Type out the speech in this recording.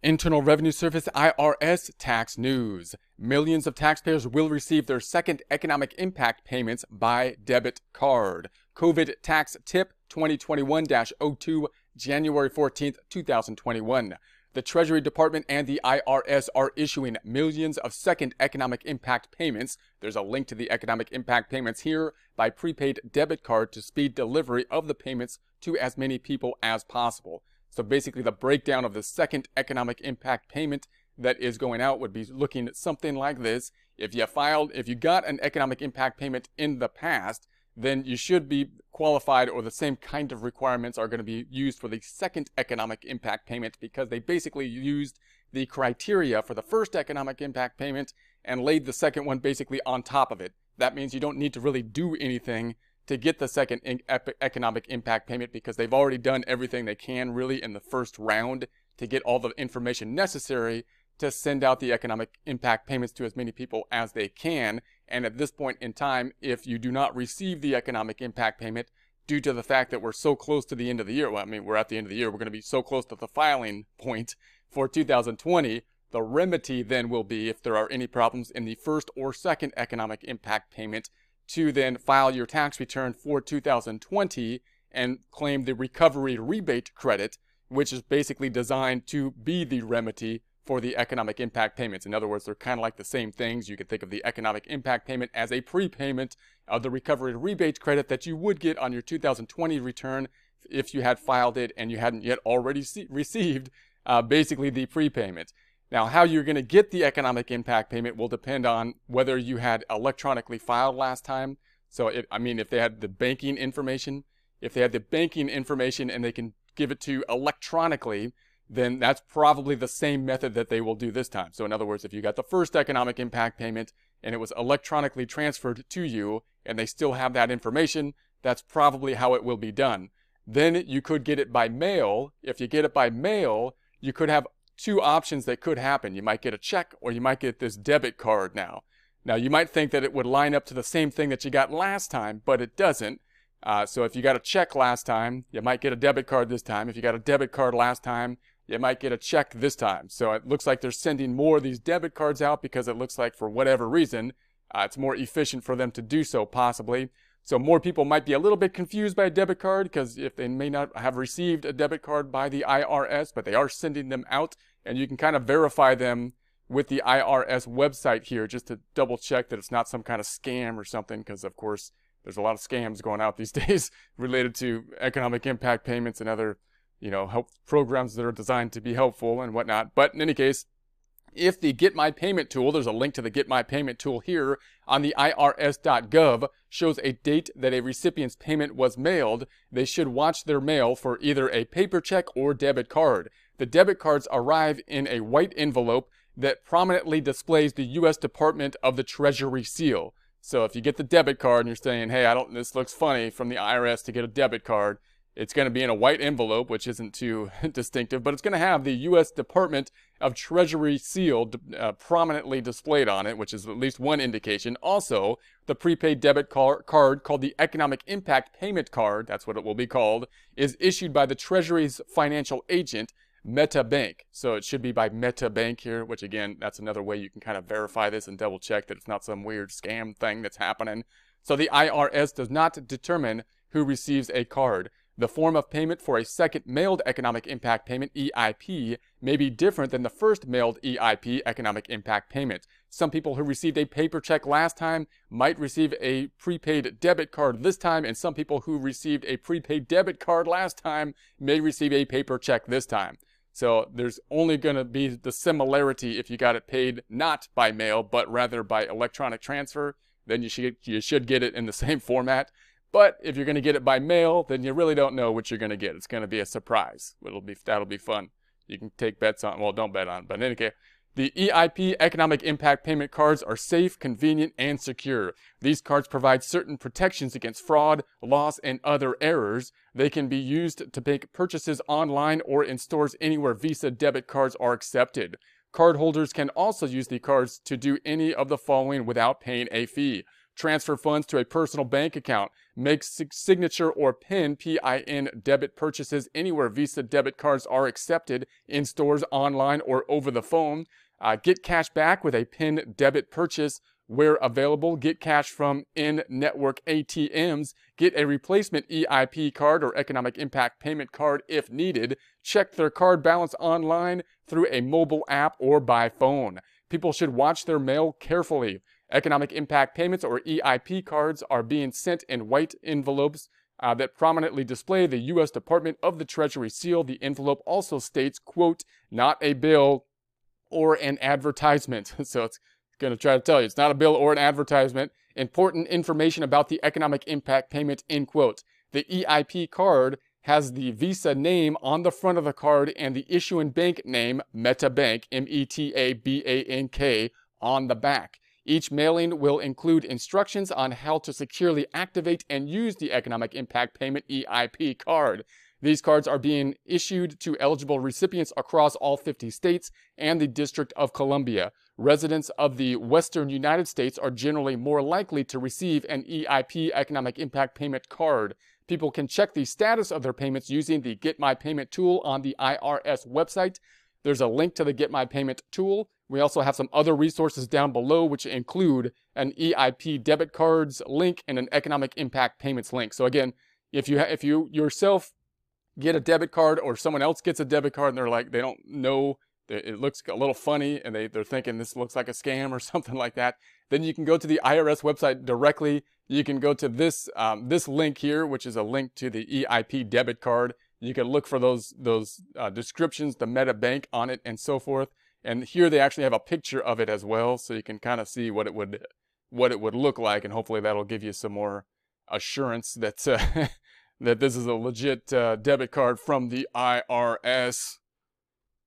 Internal Revenue Service IRS tax news. Millions of taxpayers will receive their second economic impact payments by debit card. COVID tax tip 2021 02, January 14, 2021. The Treasury Department and the IRS are issuing millions of second economic impact payments. There's a link to the economic impact payments here by prepaid debit card to speed delivery of the payments to as many people as possible. So basically the breakdown of the second economic impact payment that is going out would be looking something like this. If you filed, if you got an economic impact payment in the past, then you should be qualified or the same kind of requirements are going to be used for the second economic impact payment because they basically used the criteria for the first economic impact payment and laid the second one basically on top of it. That means you don't need to really do anything to get the second economic impact payment because they've already done everything they can really in the first round to get all the information necessary to send out the economic impact payments to as many people as they can. And at this point in time, if you do not receive the economic impact payment due to the fact that we're so close to the end of the year, well, I mean, we're at the end of the year, we're going to be so close to the filing point for 2020. The remedy then will be if there are any problems in the first or second economic impact payment to then file your tax return for 2020 and claim the recovery rebate credit, which is basically designed to be the remedy for the economic impact payments. In other words, they're kind of like the same things. You could think of the economic impact payment as a prepayment of the recovery rebate credit that you would get on your 2020 return if you had filed it and you hadn't yet already received uh, basically the prepayment. Now, how you're going to get the economic impact payment will depend on whether you had electronically filed last time. So, I mean, if they had the banking information, if they had the banking information and they can give it to you electronically, then that's probably the same method that they will do this time. So, in other words, if you got the first economic impact payment and it was electronically transferred to you and they still have that information, that's probably how it will be done. Then you could get it by mail. If you get it by mail, you could have two options that could happen. You might get a check or you might get this debit card now. Now, you might think that it would line up to the same thing that you got last time, but it doesn't. Uh, so if you got a check last time, you might get a debit card this time. If you got a debit card last time, you might get a check this time. So it looks like they're sending more of these debit cards out because it looks like for whatever reason, uh, it's more efficient for them to do so possibly. So more people might be a little bit confused by a debit card because if they may not have received a debit card by the IRS, but they are sending them out and you can kind of verify them with the IRS website here just to double check that it's not some kind of scam or something because of course there's a lot of scams going out these days related to economic impact payments and other you know help programs that are designed to be helpful and whatnot but in any case if the Get My Payment tool, there's a link to the Get My Payment tool here on the IRS.gov, shows a date that a recipient's payment was mailed, they should watch their mail for either a paper check or debit card. The debit cards arrive in a white envelope that prominently displays the U.S. Department of the Treasury seal. So if you get the debit card and you're saying, hey, I don't, this looks funny from the IRS to get a debit card, it's going to be in a white envelope, which isn't too distinctive, but it's going to have the U.S. Department of Treasury seal uh, prominently displayed on it, which is at least one indication. Also, the prepaid debit car- card called the Economic Impact Payment Card, that's what it will be called, is issued by the Treasury's financial agent, Meta Bank. So it should be by Meta Bank here, which again, that's another way you can kind of verify this and double check that it's not some weird scam thing that's happening. So the IRS does not determine who receives a card. The form of payment for a second mailed economic impact payment, EIP, may be different than the first mailed EIP, economic impact payment. Some people who received a paper check last time might receive a prepaid debit card this time, and some people who received a prepaid debit card last time may receive a paper check this time. So there's only going to be the similarity if you got it paid not by mail, but rather by electronic transfer. Then you should, you should get it in the same format. But if you're going to get it by mail, then you really don't know what you're going to get. It's going to be a surprise. It'll be that'll be fun. You can take bets on. Well, don't bet on. But in any case, the EIP Economic Impact Payment Cards are safe, convenient, and secure. These cards provide certain protections against fraud, loss, and other errors. They can be used to make purchases online or in stores anywhere Visa debit cards are accepted. Cardholders can also use the cards to do any of the following without paying a fee transfer funds to a personal bank account, make signature or PIN PIN debit purchases anywhere Visa debit cards are accepted in stores, online, or over the phone, uh, get cash back with a PIN debit purchase where available, get cash from in network ATMs, get a replacement EIP card or economic impact payment card if needed, check their card balance online through a mobile app or by phone. People should watch their mail carefully. Economic impact payments or EIP cards are being sent in white envelopes uh, that prominently display the U.S. Department of the Treasury seal. The envelope also states, quote, not a bill or an advertisement. so it's going to try to tell you it's not a bill or an advertisement. Important information about the economic impact payment, end quote. The EIP card has the Visa name on the front of the card and the issuing bank name, Meta Bank, M E T A B A N K, on the back. Each mailing will include instructions on how to securely activate and use the Economic Impact Payment EIP card. These cards are being issued to eligible recipients across all 50 states and the District of Columbia. Residents of the Western United States are generally more likely to receive an EIP Economic Impact Payment card. People can check the status of their payments using the Get My Payment tool on the IRS website. There's a link to the Get My Payment tool. We also have some other resources down below, which include an EIP debit cards link and an economic impact payments link. So again, if you ha- if you yourself get a debit card or someone else gets a debit card and they're like they don't know it looks a little funny and they, they're thinking this looks like a scam or something like that then you can go to the irs website directly. You can go to this um, this link here which is a link to the eip debit card. You can look for those those uh, descriptions the meta bank on it and so forth. And here they actually have a picture of it as well so you can kind of see what it would what it would look like and hopefully that'll give you some more assurance that uh, that this is a legit uh, debit card from the IRS.